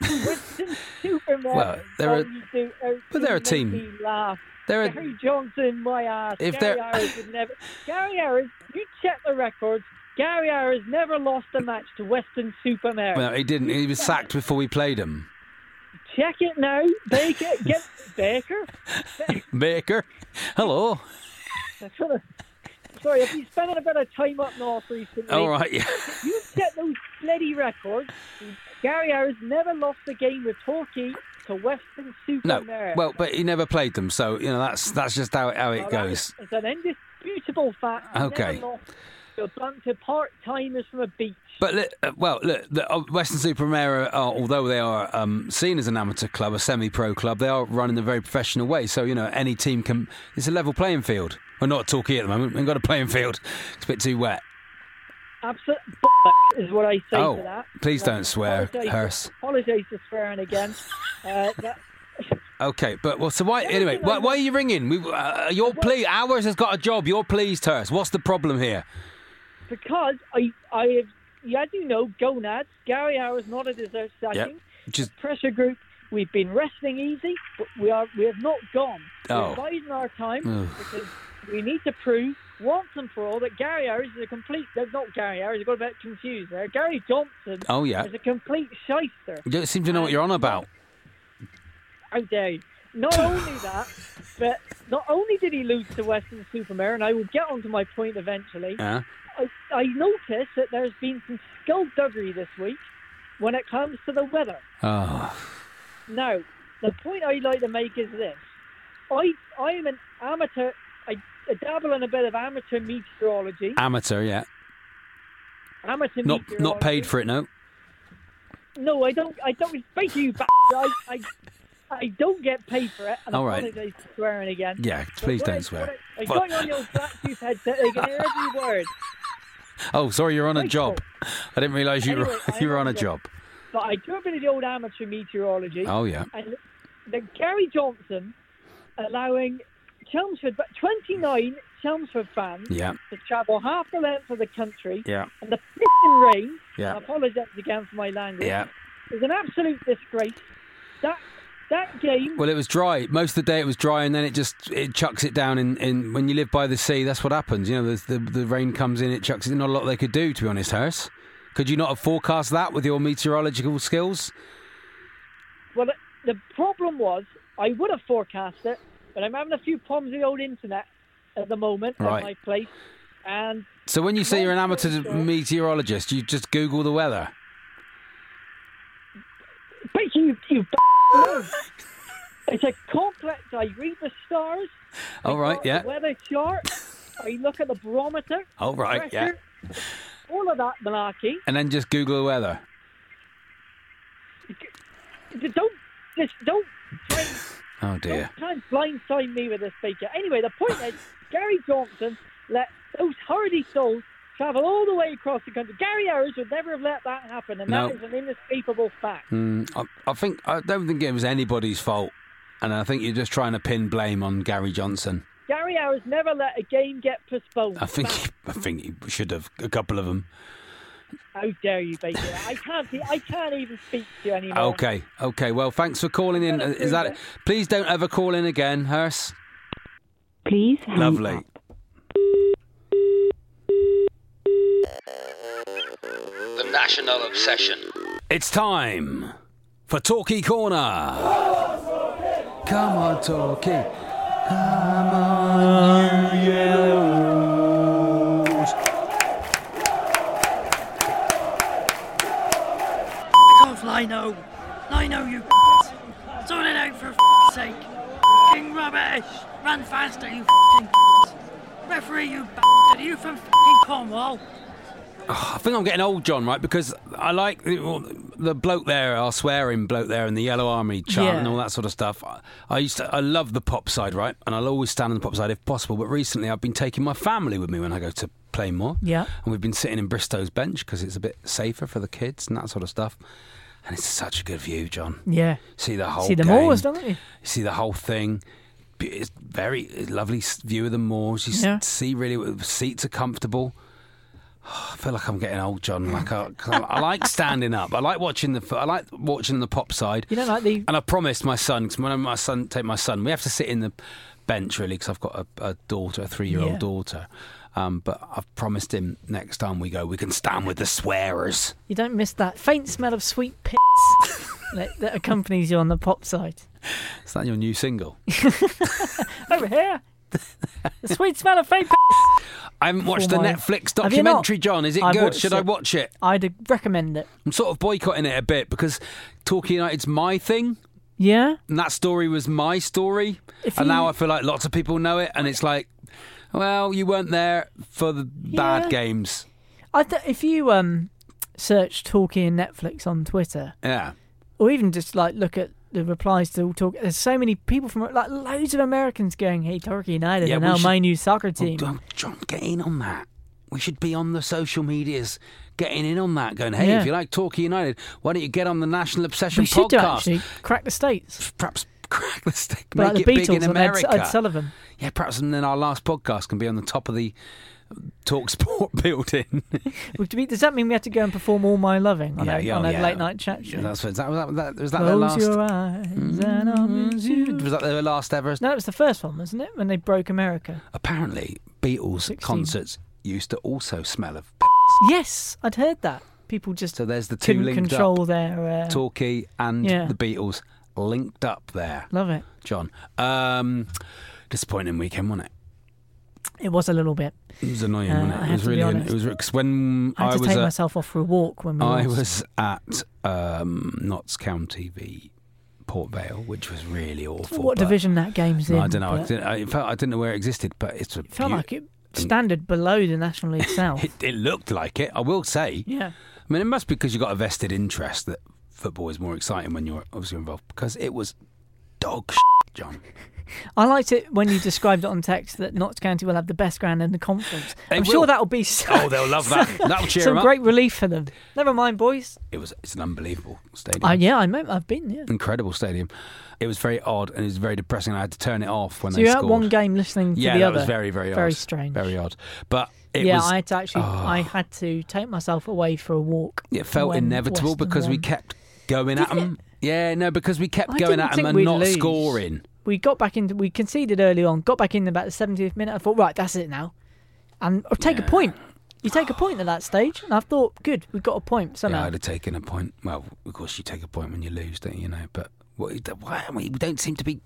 Speaker 5: Winston [LAUGHS] Superman.
Speaker 3: Well, they're a- but they're a team.
Speaker 5: Laugh.
Speaker 3: They're
Speaker 5: Gary Johnson, my ass.
Speaker 3: If
Speaker 5: Gary Harris would never. Gary Harris, you check the records. Gary Harris never lost a match to Western Supermare.
Speaker 3: well, he didn't. He was sacked before we played him.
Speaker 5: Check it now, Baker. Get [LAUGHS] Baker.
Speaker 3: Baker, hello.
Speaker 5: That's what I- Sorry, I've been spending a bit of time up north recently.
Speaker 3: All right, yeah.
Speaker 5: You check those bloody records. Gary Harris never lost a game with Torquay to Western Super
Speaker 3: No,
Speaker 5: Supermare.
Speaker 3: well, but he never played them, so you know that's that's just how it, how it
Speaker 5: Well,
Speaker 3: goes.
Speaker 5: It's an indisputable fact.
Speaker 3: Okay.
Speaker 5: Never lost to a bunch of part-timers from a beach.
Speaker 3: But li- uh, well, look, the, uh, Weston-super-Mare, are, although they are um, seen as an amateur club, a semi-pro club, they are run in a very professional way. So you know, any team can. It's a level playing field. We're not talking at the moment. We've got a playing field. It's a bit too wet.
Speaker 5: Absolute is what I say
Speaker 3: Oh,
Speaker 5: to that.
Speaker 3: please
Speaker 5: Uh,
Speaker 3: don't swear,
Speaker 5: apologise-
Speaker 3: Hearse.
Speaker 5: Apologise for swearing again. Uh, that,
Speaker 3: Okay, but well, so why? Anyway, why, why are you ringing? We, uh, you're pleased. Ours has got a job. You're pleased, Hearse. What's the problem here?
Speaker 5: because I, I have, yeah, as you know, gonads. Gary Harris not a deserved sacking.
Speaker 3: Just
Speaker 5: Pressure group. We've been resting easy, but we are we have not gone.
Speaker 3: Oh.
Speaker 5: We're biding our time because we need to prove once and for all that Gary Harris is a complete. That's not Gary Harris. I got a bit confused there. Gary Johnson
Speaker 3: oh yeah,
Speaker 5: is a complete shyster.
Speaker 3: you don't seem to know what you're on about.
Speaker 5: How dare you? Not only that, [LAUGHS] but not only did he lose to Weston-super-Mare, and I will get on to my point eventually.
Speaker 3: Yeah.
Speaker 5: I, I noticed that there's been some skullduggery this week when it comes to the weather.
Speaker 3: Oh,
Speaker 5: Now, the point I'd like to make is this: I I am an amateur. I, I dabble in a bit of amateur meteorology.
Speaker 3: amateur. Yeah.
Speaker 5: Amateur
Speaker 3: Not
Speaker 5: meteorology.
Speaker 3: not paid for it. No.
Speaker 5: No, I don't. I don't. Thank you. I, I I don't get paid for it. And
Speaker 3: All right.
Speaker 5: apologise for swearing again.
Speaker 3: Yeah. Please don't
Speaker 5: I-
Speaker 3: swear.
Speaker 5: I, I
Speaker 3: But-
Speaker 5: got on your Bluetooth headset. I can hear every word.
Speaker 3: Oh, sorry, you're on a job. I didn't realise you
Speaker 5: Anyway,
Speaker 3: were you were [LAUGHS] on a job.
Speaker 5: But I do a bit of the old amateur meteorology.
Speaker 3: Oh yeah.
Speaker 5: And the Gary Johnson allowing Chelmsford, but 29 Chelmsford fans
Speaker 3: Yeah.
Speaker 5: to travel half the length of the country,
Speaker 3: Yeah.
Speaker 5: and the pissing rain.
Speaker 3: Yeah.
Speaker 5: I apologise again for my language.
Speaker 3: Yeah.
Speaker 5: Is an absolute disgrace. That that game.
Speaker 3: Well, it was dry. Most of the day it was dry, and then it just it chucks it down. In, in when you live by the sea, that's what happens. You know, the the rain comes in, it chucks it. Not a lot they could do, to be honest, Harris. Could you not have forecast that with your meteorological skills?
Speaker 5: Well, the problem was I would have forecast it, but I'm having a few problems with the old internet at the moment
Speaker 3: Right.
Speaker 5: at my place, and
Speaker 3: So when you say you're an amateur
Speaker 5: short-
Speaker 3: meteorologist, you just Google the weather.
Speaker 5: But you, you. [LAUGHS] It's a complex. I read the stars.
Speaker 3: All right, yeah.
Speaker 5: The weather chart. I look at the barometer.
Speaker 3: All right, yeah.
Speaker 5: All of that malarkey.
Speaker 3: And then just Google the weather.
Speaker 5: Don't just don't
Speaker 3: Oh dear.
Speaker 5: don't blindside me with this baker. Anyway, the point is, Gary Johnson let those hardy souls travel all the way across the country. Gary Harris would never have let that happen, and
Speaker 3: No.
Speaker 5: that is an inescapable fact.
Speaker 3: Mm, I, I think I don't think it was anybody's fault, and I think you're just trying to pin blame on Gary Johnson.
Speaker 5: Gary Harris never let a game get postponed.
Speaker 3: I think
Speaker 5: Fact.
Speaker 3: I think he should have a couple of them.
Speaker 5: How dare you, Baker? I can't. be- I can't even speak to you anymore.
Speaker 3: Okay, okay. Well, thanks for calling in. Is that? Please don't ever call in again, Hearse.
Speaker 6: Please hang
Speaker 3: Lovely.
Speaker 6: up.
Speaker 7: The National Obsession.
Speaker 3: It's time for Torquay Corner. Come on, Talkie. Come on, you yellow
Speaker 8: I know. I know you. Sort it out for f***'s sake. F***ing rubbish. Run faster, you f***s. Referee, you bastard. Are you from f***ing Cornwall?
Speaker 3: I think I'm getting old, John, right? Because I like well, the bloke there, our swearing bloke there, and the Yellow Army chant
Speaker 4: Yeah.
Speaker 3: and all that sort of stuff. I, I used to, I love the pop side, right? And I'll always stand on the pop side if possible. But recently, I've been taking my family with me when I go to Plainmoor.
Speaker 4: Yeah.
Speaker 3: and we've been sitting in Bristow's bench because it's a bit safer for the kids and that sort of stuff. And it's such a good view, John.
Speaker 4: Yeah.
Speaker 3: See the whole
Speaker 4: See the
Speaker 3: game.
Speaker 4: moors, don't you?
Speaker 3: You see the whole thing. It's very lovely view of the moors. You
Speaker 4: Yeah.
Speaker 3: see really seats are comfortable. [SIGHS] I feel like I'm getting old, John. Like I, I like standing up. I like watching the. I like watching the pop side.
Speaker 4: You don't like the.
Speaker 3: And I promised my son, because when I my son take my son, we have to sit in the bench really, because I've got a, a daughter, a three-year-old
Speaker 4: Yeah.
Speaker 3: daughter. Um, but I've promised him next time we go, we can stand with the swearers.
Speaker 4: You don't miss that faint smell of sweet pits [LAUGHS] that, that accompanies you on the pop side.
Speaker 3: Is that your new single? [LAUGHS]
Speaker 4: Over here. the sweet smell of faint pits.
Speaker 3: I haven't watched the
Speaker 4: my-
Speaker 3: Netflix
Speaker 4: Have you not?
Speaker 3: documentary, John. Is it
Speaker 4: I've
Speaker 3: good? Should I watch it?
Speaker 4: I'd recommend it.
Speaker 3: I'm sort of boycotting it a bit because Torquay United's my thing,
Speaker 4: Yeah.
Speaker 3: and that story was my story.
Speaker 4: If
Speaker 3: and now I feel like lots of people know it, and it's like, well, you weren't there for the bad
Speaker 4: Yeah.
Speaker 3: games.
Speaker 4: I th- if you um search Talkie and Netflix on Twitter,
Speaker 3: Yeah.
Speaker 4: or even just like look at the replies to all talk, there's so many people from like loads of Americans going, "Hey, Torquay United
Speaker 3: Yeah,
Speaker 4: are now
Speaker 3: should-
Speaker 4: my new soccer
Speaker 3: Oh,
Speaker 4: team."
Speaker 3: John, John, get in on that. We should be on the social medias, getting in on that, going, hey,
Speaker 4: Yeah.
Speaker 3: if you like Torquay United, why don't you get on the National Obsession
Speaker 4: we should
Speaker 3: podcast?
Speaker 4: do actually crack the states,
Speaker 3: Perhaps crack the stick,
Speaker 4: like
Speaker 3: make
Speaker 4: the
Speaker 3: it big in
Speaker 4: Beatles and Ed,
Speaker 3: America.
Speaker 4: Ed Sullivan.
Speaker 3: Yeah, perhaps and then our last podcast can be on the top of the Talk Sport [LAUGHS] building. [LAUGHS]
Speaker 4: Does that mean we have to go and perform "All My Loving" on
Speaker 3: yeah,
Speaker 4: a,
Speaker 3: yeah,
Speaker 4: on a
Speaker 3: yeah.
Speaker 4: late night chat show?
Speaker 3: Yeah, that's was that was that, was that their last.
Speaker 4: your eyes mm-hmm. you.
Speaker 3: Was that their last ever?
Speaker 4: No, it was the first one, wasn't it? When they broke America.
Speaker 3: Apparently, Beatles
Speaker 4: 16.
Speaker 3: concerts used to also smell of.
Speaker 4: Yes, I'd heard that. People just
Speaker 3: So there's the two
Speaker 4: couldn't
Speaker 3: linked
Speaker 4: control
Speaker 3: up.
Speaker 4: their. Uh,
Speaker 3: Torquay and
Speaker 4: Yeah.
Speaker 3: the Beatles linked up there,
Speaker 4: Love it.
Speaker 3: John. Um, disappointing weekend, wasn't it?
Speaker 4: It was a little bit.
Speaker 3: It was annoying,
Speaker 4: Uh,
Speaker 3: wasn't it?
Speaker 4: I
Speaker 3: It was really.
Speaker 4: honest.
Speaker 3: It was because when
Speaker 4: I had
Speaker 3: I
Speaker 4: to
Speaker 3: was
Speaker 4: take
Speaker 3: at,
Speaker 4: myself off for a walk when we
Speaker 3: I
Speaker 4: lost.
Speaker 3: was at um, Notts County v Port Vale, which was really awful.
Speaker 4: what division that game's in.
Speaker 3: I don't know. I didn't, I, in fact, I didn't know where it existed, but it's a
Speaker 4: It felt
Speaker 3: beau-
Speaker 4: like it standard below the National League [LAUGHS] South.
Speaker 3: It, it looked like it. I will say.
Speaker 4: yeah.
Speaker 3: I mean, it must be because you've got a vested interest that football is more exciting when you're obviously involved. Because it was dog shit, John. [LAUGHS]
Speaker 4: I liked it when you described it on text that Notts County will have the best ground in the conference.
Speaker 3: They
Speaker 4: I'm
Speaker 3: will.
Speaker 4: sure that'll be so,
Speaker 3: Oh, they'll love that. [LAUGHS] That'll cheer
Speaker 4: some
Speaker 3: them up.
Speaker 4: great relief for them. Never mind, boys.
Speaker 3: It was. It's an unbelievable stadium.
Speaker 4: Uh, yeah, I know. I've been. Yeah.
Speaker 3: Incredible stadium. It was very odd and it was very depressing. I had to turn it off when
Speaker 4: So
Speaker 3: they
Speaker 4: you're at
Speaker 3: scored.
Speaker 4: one game listening to
Speaker 3: yeah,
Speaker 4: the
Speaker 3: that
Speaker 4: other.
Speaker 3: was very, very,
Speaker 4: Very
Speaker 3: odd.
Speaker 4: strange.
Speaker 3: Very odd. But it
Speaker 4: yeah,
Speaker 3: was.
Speaker 4: I had to actually.
Speaker 3: Oh.
Speaker 4: I had to take myself away for a walk.
Speaker 3: It felt inevitable
Speaker 4: Western
Speaker 3: because we kept going at
Speaker 4: Did
Speaker 3: them. Yeah, no, because we kept
Speaker 4: I
Speaker 3: going at them and not
Speaker 4: lose.
Speaker 3: scoring.
Speaker 4: We got back into we conceded early on got back in about the 70th minute i thought right that's it now and or take a point you take a point at that [SIGHS] stage and i thought good we've got a point somehow.
Speaker 3: Yeah, I'd have taken a point. Well, of course, you take a point when you lose, don't you? you know, but what, why we don't seem to be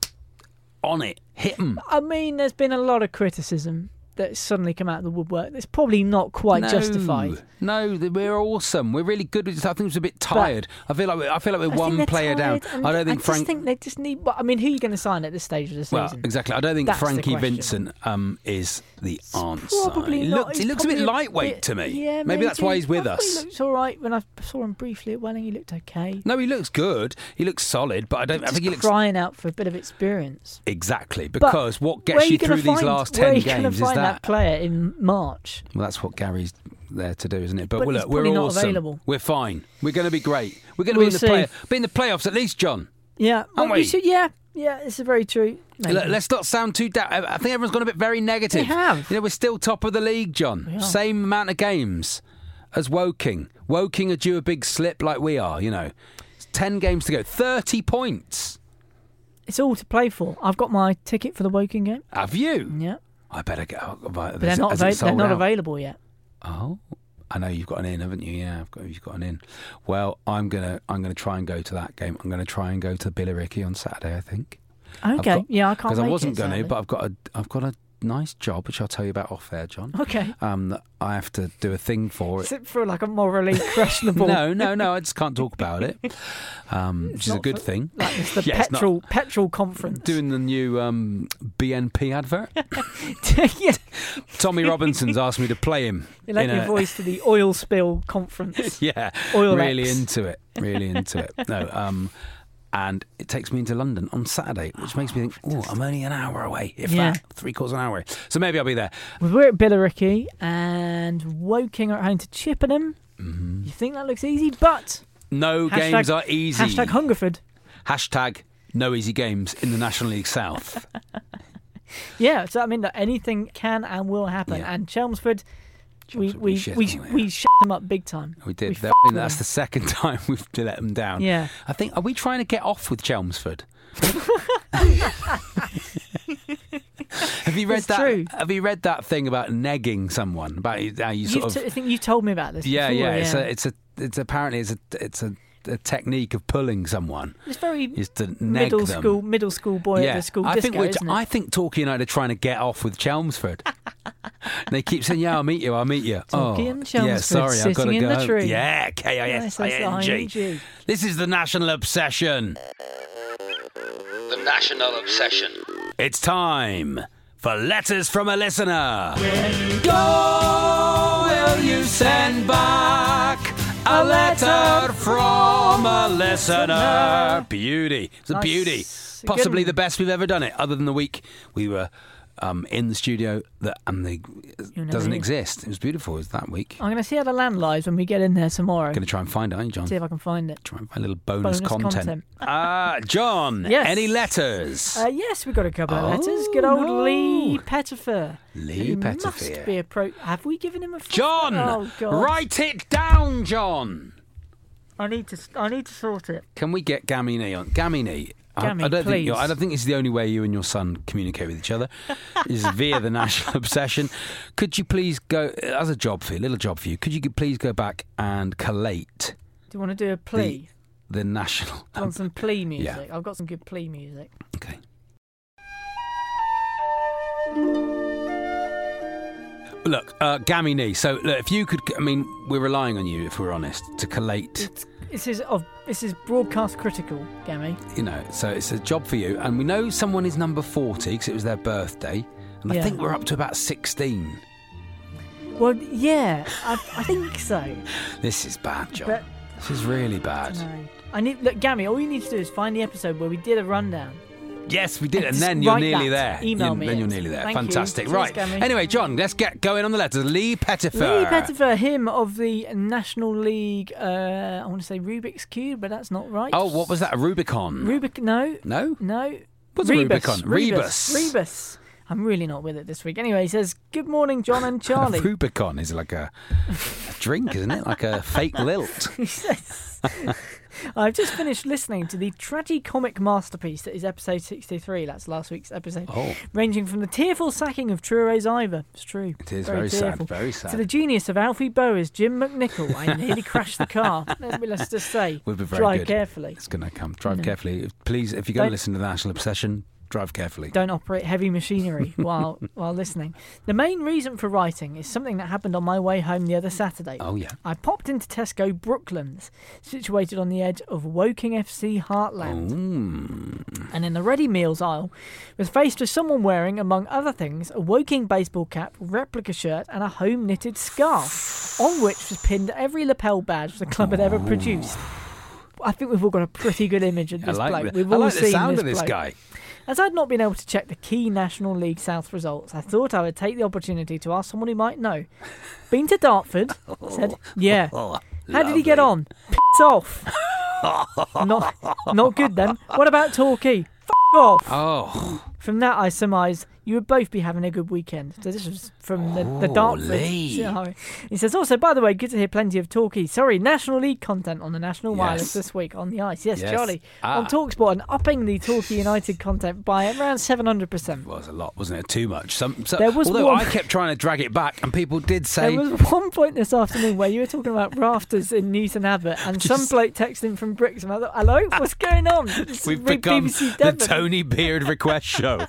Speaker 3: on it. Hit them.
Speaker 4: i mean there's been a lot of criticism that's suddenly come out of the woodwork that's probably not quite
Speaker 3: no,
Speaker 4: justified
Speaker 3: No, we're awesome. We're really good. I think it's a bit tired. I feel like we're, I feel like we're
Speaker 4: I
Speaker 3: one player down. I don't think
Speaker 4: I
Speaker 3: Frank.
Speaker 4: just think they just need i mean who are you going to sign at this stage of the season?
Speaker 3: well, exactly. I don't think
Speaker 4: That's
Speaker 3: Frankie. Vincent um, is the answer.
Speaker 4: Probably
Speaker 3: he
Speaker 4: not.
Speaker 3: he looks a bit lightweight
Speaker 4: bit-
Speaker 3: to me.
Speaker 4: Yeah,
Speaker 3: maybe, that's why he's with
Speaker 4: I
Speaker 3: us.
Speaker 4: He looks all right. When I saw him briefly at Welling, he looked okay.
Speaker 3: No, he looks good. He looks solid, but I don't. I think he looks
Speaker 4: crying out for a bit of experience.
Speaker 3: exactly
Speaker 4: But
Speaker 3: because what gets you through these
Speaker 4: find-
Speaker 3: last
Speaker 4: where are
Speaker 3: ten games is
Speaker 4: find
Speaker 3: that.
Speaker 4: player in March.
Speaker 3: Well, that's what Gary's there to do, isn't it? But,
Speaker 4: But
Speaker 3: look, we're
Speaker 4: not
Speaker 3: awesome.
Speaker 4: available.
Speaker 3: We're fine. We're going to be great. We're going to
Speaker 4: We'll
Speaker 3: be in the play, be in the playoffs at least, John.
Speaker 4: Yeah, well,
Speaker 3: we?
Speaker 4: should, yeah, yeah. This is very true. Maybe.
Speaker 3: Let's not sound too. Da- I think everyone's gone a bit very negative.
Speaker 4: They have.
Speaker 3: You know, we're still top of the league, John. Same amount of games as Woking. Woking are due a big slip like we are. You know, It's ten games to go, thirty points.
Speaker 4: It's all to play for. I've got my ticket for the Woking game.
Speaker 3: Have you?
Speaker 4: Yeah,
Speaker 3: I better get. Oh,
Speaker 4: but they're not, ava- they're not available yet.
Speaker 3: Oh, I know you've got an in, haven't you? Yeah, I've got, you've got an in. Well, I'm gonna I'm gonna try and go to that game. I'm gonna try and go to Billericay on Saturday. I think.
Speaker 4: Okay,
Speaker 3: got-
Speaker 4: yeah, I can't.
Speaker 3: Because I wasn't going to, but I've got a I've got a nice job, which I'll tell you about off air, John.
Speaker 4: Okay.
Speaker 3: Um, that I have to do a thing for
Speaker 4: Is
Speaker 3: it.
Speaker 4: it for like a morally [LAUGHS] questionable?
Speaker 3: No, no, no. I just can't talk about it, um, which is a good
Speaker 4: for-
Speaker 3: thing.
Speaker 4: Like it's the [LAUGHS]
Speaker 3: Yeah, it's
Speaker 4: petrol petrol conference.
Speaker 3: Doing the new um, BNP advert. [LAUGHS]
Speaker 4: yeah,
Speaker 3: Tommy Robinson's asked me to play him.
Speaker 4: you like your
Speaker 3: a-
Speaker 4: voice to the oil spill conference.
Speaker 3: Yeah,
Speaker 4: Oil
Speaker 3: really
Speaker 4: X.
Speaker 3: into it. Really into it. No, um, and it takes me into London on Saturday, which makes me think, oh, I'm only an hour away, if
Speaker 4: Yeah.
Speaker 3: that, three quarters of an hour away. So maybe I'll be there.
Speaker 4: Well, We're at Billericay and Woking are at home to Chippenham.
Speaker 3: Mm-hmm.
Speaker 4: You think that looks easy, but
Speaker 3: No
Speaker 4: Hashtag-
Speaker 3: games are easy.
Speaker 4: hashtag Hungerford.
Speaker 3: Hashtag no easy games in the National League South. [LAUGHS]
Speaker 4: Yeah, so I mean that anything can and will happen.
Speaker 3: Yeah.
Speaker 4: And Chelmsford, we we
Speaker 3: we
Speaker 4: we,
Speaker 3: them,
Speaker 4: we,
Speaker 3: yeah.
Speaker 4: shut them up big time.
Speaker 3: We did.
Speaker 4: We
Speaker 3: That- that's
Speaker 4: them.
Speaker 3: the second [LAUGHS] time we've let them down.
Speaker 4: Yeah.
Speaker 3: I think. Are we trying to get off with Chelmsford? [LAUGHS] have you read
Speaker 4: It's
Speaker 3: that?
Speaker 4: true.
Speaker 3: Have you read that thing about negging someone? About how you sort
Speaker 4: You've
Speaker 3: of.
Speaker 4: t- I think you told me about this.
Speaker 3: yeah,
Speaker 4: before,
Speaker 3: yeah. It's a. It's a. It's apparently it's a. It's a. A technique of pulling someone
Speaker 4: It's very
Speaker 3: is to neg
Speaker 4: middle
Speaker 3: them.
Speaker 4: school middle school boy
Speaker 3: yeah,
Speaker 4: at the school
Speaker 3: I
Speaker 4: disco,
Speaker 3: think we're,
Speaker 4: isn't it?
Speaker 3: I think Torquay United are trying to get off with Chelmsford. [LAUGHS] they keep saying, "Yeah, I'll meet you. I'll meet you."
Speaker 4: Torquay
Speaker 3: oh,
Speaker 4: and
Speaker 3: yeah,
Speaker 4: Chelmsford
Speaker 3: sorry, I've got to go.
Speaker 4: the tree.
Speaker 3: Yeah, K I S I N G. This is the National Obsession.
Speaker 2: The National Obsession.
Speaker 3: It's time for letters from a listener. Go, will you send back a letter from a listener? Beauty. It's a
Speaker 4: Nice.
Speaker 3: beauty. Possibly the best we've ever done it, other than the week we were um, in the studio that and the
Speaker 4: never
Speaker 3: doesn't exist. It was beautiful. It was that week.
Speaker 4: I'm going to see how the land lies when we get in there tomorrow.
Speaker 3: Going to try and find it, aren't you, John?
Speaker 4: See if I can find it.
Speaker 3: Try and find a little bonus,
Speaker 4: Bonus
Speaker 3: content.
Speaker 4: content.
Speaker 3: Ah, John. [LAUGHS]
Speaker 4: Yes.
Speaker 3: Any letters?
Speaker 4: Uh, yes, we've got a couple of
Speaker 3: Oh,
Speaker 4: letters. Good old
Speaker 3: no.
Speaker 4: Lee Pettifer.
Speaker 3: Lee
Speaker 4: He
Speaker 3: Pettifer.
Speaker 4: Must be a pro. Have we given him a?
Speaker 3: John,
Speaker 4: Oh God!
Speaker 3: write it down, John.
Speaker 4: I need to. I need to sort it.
Speaker 3: Can we get Gamini on? Gamini. I-
Speaker 4: Gammy,
Speaker 3: I, don't think I don't think it's the only way you and your son communicate with each other [LAUGHS] is via the national [LAUGHS] obsession. Could you please go as a job for you, a little job for you? Could you please go back and collate
Speaker 4: Do you want to do a plea?
Speaker 3: the national?
Speaker 4: Do you want some plea [LAUGHS] music? yeah. I've got some good plea music.
Speaker 3: Okay. Look, uh, Gamini. So, look, if you could, I mean, we're relying on you, if we're honest, to collate.
Speaker 4: It's, this is of. This is broadcast critical, Gammy.
Speaker 3: you know, so it's a job for you. And we know someone is number 40 because it was their birthday. And I
Speaker 4: Yeah.
Speaker 3: think we're up to about 16.
Speaker 4: Well, yeah, I, I think so. [LAUGHS]
Speaker 3: This is bad, John.
Speaker 4: But
Speaker 3: this is really bad.
Speaker 4: no, I need. Look, Gammy. All you need to do is find the episode where we did a rundown.
Speaker 3: Yes, we did. And then you're nearly
Speaker 4: that.
Speaker 3: there.
Speaker 4: Email
Speaker 3: You-
Speaker 4: me
Speaker 3: Then
Speaker 4: it.
Speaker 3: you're nearly there.
Speaker 4: Thank.
Speaker 3: Fantastic.
Speaker 4: Cheers,
Speaker 3: right.
Speaker 4: Gammy.
Speaker 3: Anyway, John, let's get going on the letters. Lee Pettifer.
Speaker 4: Lee Pettifer, him of the National League. Uh, I want to say Rubik's Cube, but that's not right.
Speaker 3: Oh, what was that? A Rubicon?
Speaker 4: Rubik? No,
Speaker 3: no?
Speaker 4: no.
Speaker 3: What's a
Speaker 4: Rebus.
Speaker 3: Rubicon?
Speaker 4: Rebus.
Speaker 3: Rebus.
Speaker 4: Rebus. I'm really not with it this week. Anyway, he says, Good morning, John and [LAUGHS] Charlie.
Speaker 3: Rubicon is like a, a drink, isn't it? Like a fake lilt. [LAUGHS]
Speaker 4: he says, I've just finished listening to the tragicomic masterpiece that is episode 63. That's last week's episode.
Speaker 3: Oh.
Speaker 4: Ranging from the tearful sacking of Truro Ivor. It's true.
Speaker 3: It is very sad,
Speaker 4: tearful,
Speaker 3: very sad.
Speaker 4: To the genius of Alfie Bow as Jim McNichol. I nearly crashed the car. [LAUGHS] Let's just say,
Speaker 3: Would be very
Speaker 4: drive
Speaker 3: good.
Speaker 4: carefully.
Speaker 3: It's going to come. Drive
Speaker 4: No.
Speaker 3: carefully. Please, if you're going to listen to the National Obsession, drive carefully.
Speaker 4: Don't operate heavy machinery [LAUGHS] while while listening. The main reason for writing is something that happened on my way home the other Saturday.
Speaker 3: Oh, yeah.
Speaker 4: I popped into Tesco Brooklands, situated on the edge of Woking FC Heartland,
Speaker 3: Mm.
Speaker 4: and in the ready meals aisle was faced with someone wearing, among other things, a Woking baseball cap, replica shirt, and a home knitted scarf, on which was pinned every lapel badge the club had ever produced. I think we've all got a pretty good image of this
Speaker 3: like,
Speaker 4: bloke.
Speaker 3: the,
Speaker 4: We've
Speaker 3: I
Speaker 4: all
Speaker 3: like
Speaker 4: seen
Speaker 3: the sound
Speaker 4: this
Speaker 3: of this
Speaker 4: bloke.
Speaker 3: guy.
Speaker 4: As I'd not been able to check the key National League South results, I thought I would take the opportunity to ask someone who might know. Been to Dartford? Said, [LAUGHS] yeah.
Speaker 3: Oh,
Speaker 4: How did he get on? Piss off. [LAUGHS] not, not good then. What about Torquay? F [LAUGHS] off.
Speaker 3: Oh,
Speaker 4: From that, I surmise you would both be having a good weekend. So this was from the, the. So, He says, also, by the way, good to hear plenty of talkie. Sorry, National League content on the National
Speaker 3: Yes.
Speaker 4: Wireless this week on the ice. Yes,
Speaker 3: Yes.
Speaker 4: Charlie.
Speaker 3: Ah.
Speaker 4: On TalkSport and upping the Talkie United content by around 700%.
Speaker 3: well, it was a lot, wasn't it? Too much. Some, so,
Speaker 4: There was
Speaker 3: although
Speaker 4: one-
Speaker 3: I kept trying to drag it back, and people did say,
Speaker 4: There was [LAUGHS] one point this afternoon where you were talking about rafters in Newton Abbot, and [LAUGHS] some
Speaker 3: Just-
Speaker 4: bloke texting from Brixham. I thought, "Hello, what's going on?"
Speaker 3: "We've become
Speaker 4: BBC
Speaker 3: the. Tony Beard request show."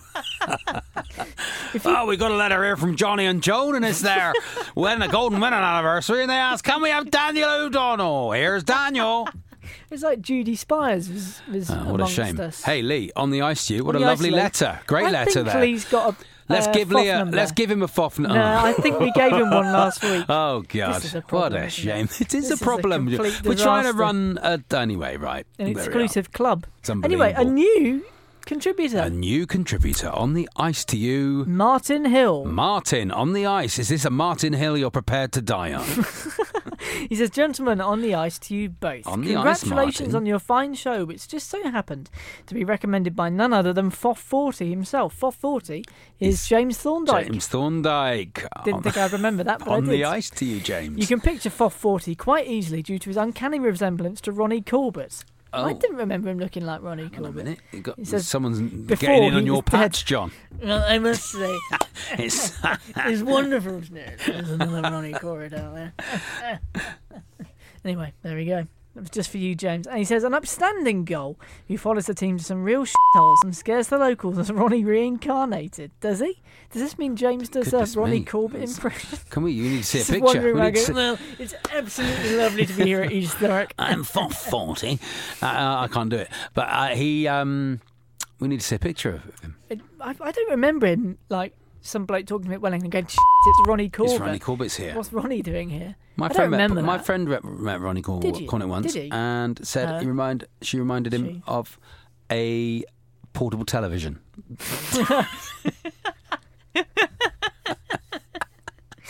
Speaker 3: oh, we got a letter here from Johnny and Joan, and it's there when the Golden Winning anniversary, and they ask, "Can we have Daniel O'Donnell?" Here's Daniel. [LAUGHS]
Speaker 4: It's like Judi Spiers was, was
Speaker 3: Oh, what a shame.
Speaker 4: us.
Speaker 3: Hey Lee, on the ice you. What
Speaker 4: On
Speaker 3: a lovely letter. Great
Speaker 4: I
Speaker 3: letter
Speaker 4: think
Speaker 3: there.
Speaker 4: Lee's got a.
Speaker 3: Let's
Speaker 4: uh,
Speaker 3: give Lee a, let's give him a foff.
Speaker 4: No, I think we gave him one last week. [LAUGHS]
Speaker 3: Oh God!
Speaker 4: A
Speaker 3: what a shame!
Speaker 4: it?
Speaker 3: Is
Speaker 4: This
Speaker 3: a
Speaker 4: is a
Speaker 3: problem. We're trying to run a, anyway, right?
Speaker 4: An
Speaker 3: There we are.
Speaker 4: exclusive club. Anyway, a
Speaker 3: unbelievable.
Speaker 4: Contributor,
Speaker 3: A new contributor on the ice to you,
Speaker 4: Martin Hill.
Speaker 3: Martin on the ice. Is this a Martin Hill you're prepared to die on? [LAUGHS]
Speaker 4: He says, Gentlemen, on the ice to you both.
Speaker 3: On the ice,
Speaker 4: Congratulations
Speaker 3: Martin.
Speaker 4: on your fine show, which just so happened to be recommended by none other than Foff40 himself. Foff40 is James Thorndyke.
Speaker 3: James Thorndyke.
Speaker 4: Didn't think I'd remember that, but I
Speaker 3: on the ice to you, James.
Speaker 4: You can picture Foff40 quite easily due to his uncanny resemblance to Ronnie Corbett. I
Speaker 3: Oh.
Speaker 4: didn't remember him looking like Ronnie
Speaker 3: Hang on a
Speaker 4: Corbett.
Speaker 3: minute. You got,
Speaker 4: He says,
Speaker 3: someone's getting in
Speaker 4: he
Speaker 3: on your
Speaker 4: was dead.
Speaker 3: John. [LAUGHS]
Speaker 4: Well, I must say, [LAUGHS]
Speaker 3: It's, [LAUGHS]
Speaker 4: it's wonderful, isn't it? There's another Ronnie Corbett out there. anyway, there we go. That was just for you, James. And he says, an upstanding goal who follows the team to some real shitholes and scares the locals as Ronnie reincarnated. Does he? Does this mean James does a Ronnie
Speaker 3: me.
Speaker 4: Corbett impression? [LAUGHS]
Speaker 3: Can we? You need to see a picture. We need to
Speaker 4: go,
Speaker 3: see-
Speaker 4: well, it's absolutely lovely to be here at East Thurrock. [LAUGHS]
Speaker 3: I'm for forty. Uh, I can't do it, but uh, he. Um, we need to see a picture of him.
Speaker 4: It, I, I don't remember him like some bloke talking to me at Welling and going, "Shit, it's Ronnie Corbett.
Speaker 3: It's Ronnie Corbett's here.
Speaker 4: What's Ronnie doing here?
Speaker 3: My
Speaker 4: I
Speaker 3: friend met,
Speaker 4: remember
Speaker 3: my friend re- met Ronnie
Speaker 4: Corbett,
Speaker 3: Cornett once and said
Speaker 4: Uh,
Speaker 3: he remind she reminded him
Speaker 4: she?
Speaker 3: of a portable television. [LAUGHS]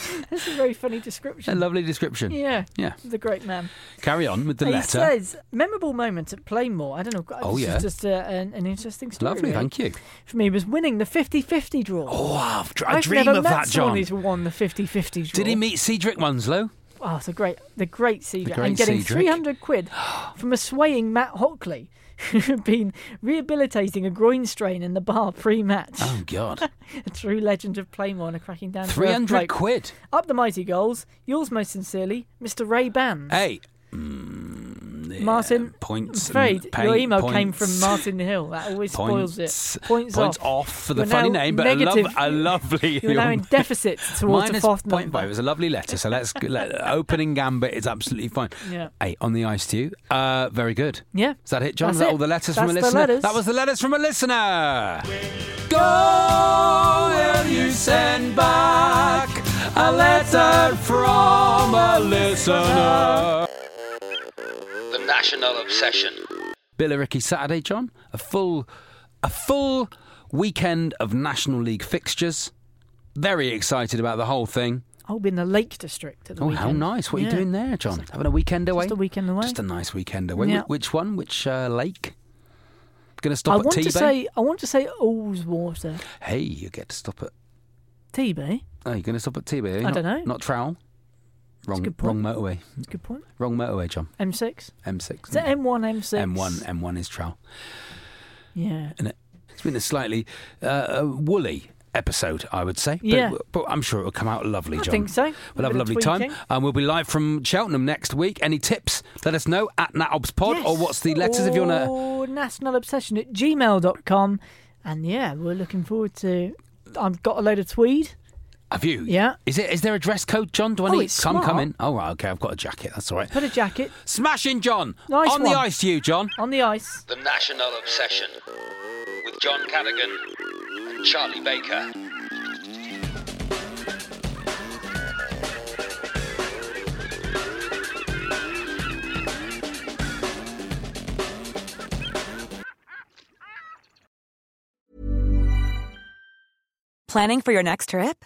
Speaker 3: [LAUGHS]
Speaker 4: That's a very funny description.
Speaker 3: A lovely description.
Speaker 4: Yeah,
Speaker 3: Yeah.
Speaker 4: the great man.
Speaker 3: Carry on with the
Speaker 4: he
Speaker 3: letter.
Speaker 4: says, memorable moment at Plainmoor. I don't know.
Speaker 3: Oh, yeah.
Speaker 4: just a, an, an interesting story.
Speaker 3: Lovely,
Speaker 4: really.
Speaker 3: thank you.
Speaker 4: For me, was winning the 50-50 draw.
Speaker 3: Oh, I've, I
Speaker 4: I've
Speaker 3: dream
Speaker 4: never
Speaker 3: of
Speaker 4: met
Speaker 3: that,
Speaker 4: someone
Speaker 3: John.
Speaker 4: who's won the 50-50 draw.
Speaker 3: Did he meet Cedric Munslow?
Speaker 4: Oh, it's a great, the great Cedric,
Speaker 3: great
Speaker 4: and getting three hundred quid [GASPS] from a swaying Matt Hockley, who had been rehabilitating a groin strain in the bar pre-match.
Speaker 3: Oh God, [LAUGHS]
Speaker 4: a true legend of Plainmoor and a cracking down.
Speaker 3: three hundred quid.
Speaker 4: Up the mighty goals. Yours most sincerely, Mr. Ray Bands.
Speaker 3: Hey, mm, yeah,
Speaker 4: Martin,
Speaker 3: points.
Speaker 4: I'm afraid
Speaker 3: and
Speaker 4: your email came from Martin Hill. That always spoils
Speaker 3: Points,
Speaker 4: it. Points,
Speaker 3: points
Speaker 4: off.
Speaker 3: off for the
Speaker 4: You're
Speaker 3: funny name, but a,
Speaker 4: negative.
Speaker 3: lov- a lovely.
Speaker 4: You're now in deficit towards
Speaker 3: Minus
Speaker 4: the fourth
Speaker 3: point
Speaker 4: number.
Speaker 3: five. It was a lovely letter, so let's let, [LAUGHS] opening gambit is absolutely fine.
Speaker 4: Yeah.
Speaker 3: Hey, on the ice to you. Uh, very good.
Speaker 4: Yeah.
Speaker 3: Is that it, John?
Speaker 4: That's
Speaker 3: Is that
Speaker 4: it.
Speaker 3: all the letters from a
Speaker 4: That's
Speaker 3: listener?
Speaker 4: letters.
Speaker 3: That was the letters from a listener. Go will you send back a letter from a listener.
Speaker 2: The National Obsession.
Speaker 3: Billericay Saturday, John. A full, a full weekend of National League fixtures. Very excited about the whole thing.
Speaker 4: I'll be in the Lake District at the
Speaker 3: Oh,
Speaker 4: weekend.
Speaker 3: how nice! What are you doing there, John? Having a weekend away?
Speaker 4: Just a weekend away.
Speaker 3: Just a nice weekend away.
Speaker 4: Yeah.
Speaker 3: Which one? Which uh, lake? Going to stop
Speaker 4: I
Speaker 3: at
Speaker 4: want
Speaker 3: Tebay?
Speaker 4: to say I want to say Ullswater.
Speaker 3: Hey, you get to stop at.
Speaker 4: Tebay.
Speaker 3: Oh, you're going to stop at Tebay?
Speaker 4: I
Speaker 3: Not-
Speaker 4: don't know.
Speaker 3: Not Trowell. Wrong, wrong motorway.
Speaker 4: That's a good point.
Speaker 3: Wrong motorway, John.
Speaker 4: M6.
Speaker 3: M6.
Speaker 4: Is it M1, M6?
Speaker 3: M1, M1 is Trowell.
Speaker 4: Yeah.
Speaker 3: Isn't it? It's been a slightly uh, woolly episode, I would say. But,
Speaker 4: Yeah.
Speaker 3: but I'm sure it'll come out lovely, John.
Speaker 4: I think so.
Speaker 3: We'll have a lovely time. And we'll be live from Cheltenham next week. Any tips? Let us know at NatObsPod or what's the letters if you want to.
Speaker 4: Or national obsession at gmail.com. And yeah, we're looking forward to. I've got a load of tweed.
Speaker 3: Have you?
Speaker 4: Yeah.
Speaker 3: Is it? Is there a dress code, John? Do I
Speaker 4: Oh,
Speaker 3: need?
Speaker 4: it's
Speaker 3: I'm
Speaker 4: smart.
Speaker 3: coming. Oh, right. Okay. I've got a jacket. That's all right.
Speaker 4: Put a jacket
Speaker 3: Smashing, John.
Speaker 4: Nice
Speaker 3: On the ice to you, John.
Speaker 4: on the ice.
Speaker 2: The National Obsession. With John Cadigan and Charlie Baker.
Speaker 9: Planning for your next trip?